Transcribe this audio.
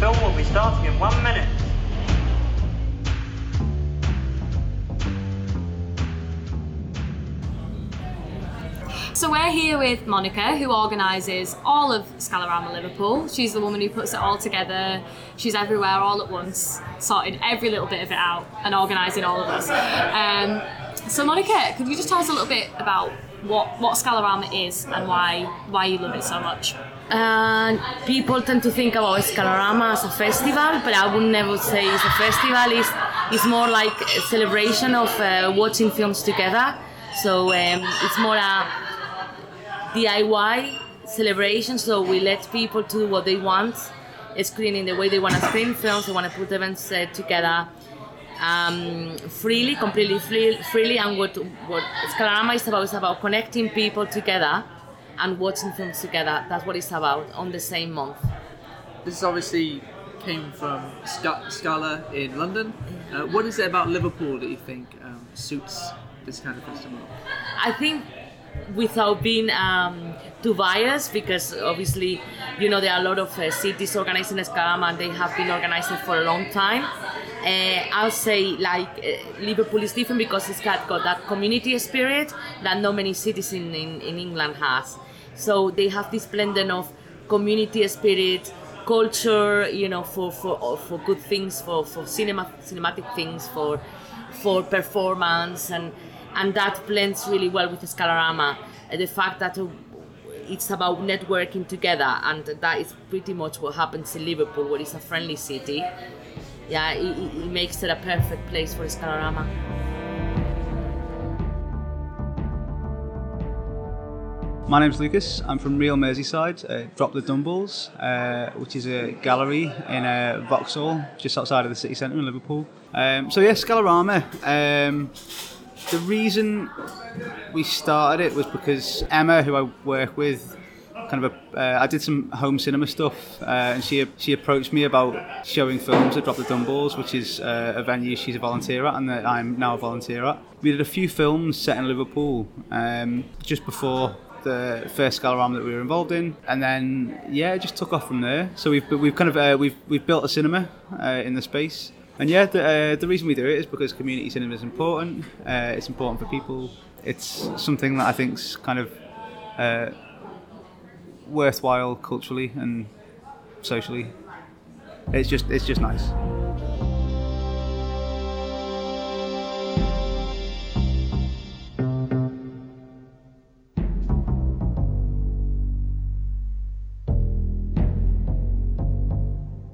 film will be starting in one minute. So we're here with Monica, who organises all of Scalarama Liverpool. She's the woman who puts it all together. She's everywhere all at once, sorting every little bit of it out and organising all of us. Um, so Monica, could you just tell us a little bit about what what Scalarama is and why why you love it so much? And people tend to think about Scalarama as a festival, but I would never say it's a festival. It's, it's more like a celebration of uh, watching films together. So um, it's more a DIY celebration. So we let people do what they want, screening the way they want to screen films. They want to put events uh, together um, freely, completely free, freely. And what what Scalarama is about is about connecting people together and watching films together. That's what it's about on the same month. This obviously came from Sc- Scala in London. Uh, what is it about Liverpool that you think um, suits this kind of festival? I think without being um, too biased, because obviously, you know, there are a lot of uh, cities organizing Scalarama and they have been organizing for a long time. Uh, I'll say like uh, Liverpool is different because it's got, got that community spirit that not many cities in, in, in England has. So they have this blending of community spirit, culture, you know, for, for, for good things, for, for cinema, cinematic things, for, for performance, and, and that blends really well with the Scalarama. Uh, the fact that uh, it's about networking together, and that is pretty much what happens in Liverpool, where it's a friendly city. Yeah, it, it it makes it a perfect place for Scalarama. My name's Lucas. I'm from Reel Merseyside, uh, Drop the Dumbells, uh, which is a gallery in uh, Vauxhall, just outside of the city centre in Liverpool. Um, so yeah, Scalarama. Um, the reason we started it was because Emma, who I work with, kind of a, uh, I did some home cinema stuff, uh, and she she approached me about showing films at Drop the Dumbells, which is uh, a venue she's a volunteer at, and that I'm now a volunteer at. We did a few films set in Liverpool um, just before the first Scalarama that we were involved in, and then yeah, it just took off from there. So we've we've kind of uh, we've we've built a cinema uh, in the space, and yeah, the, uh, the reason we do it is because community cinema is important. It's important for people. It's something that I think's kind of worthwhile culturally and socially. It's just it's just nice.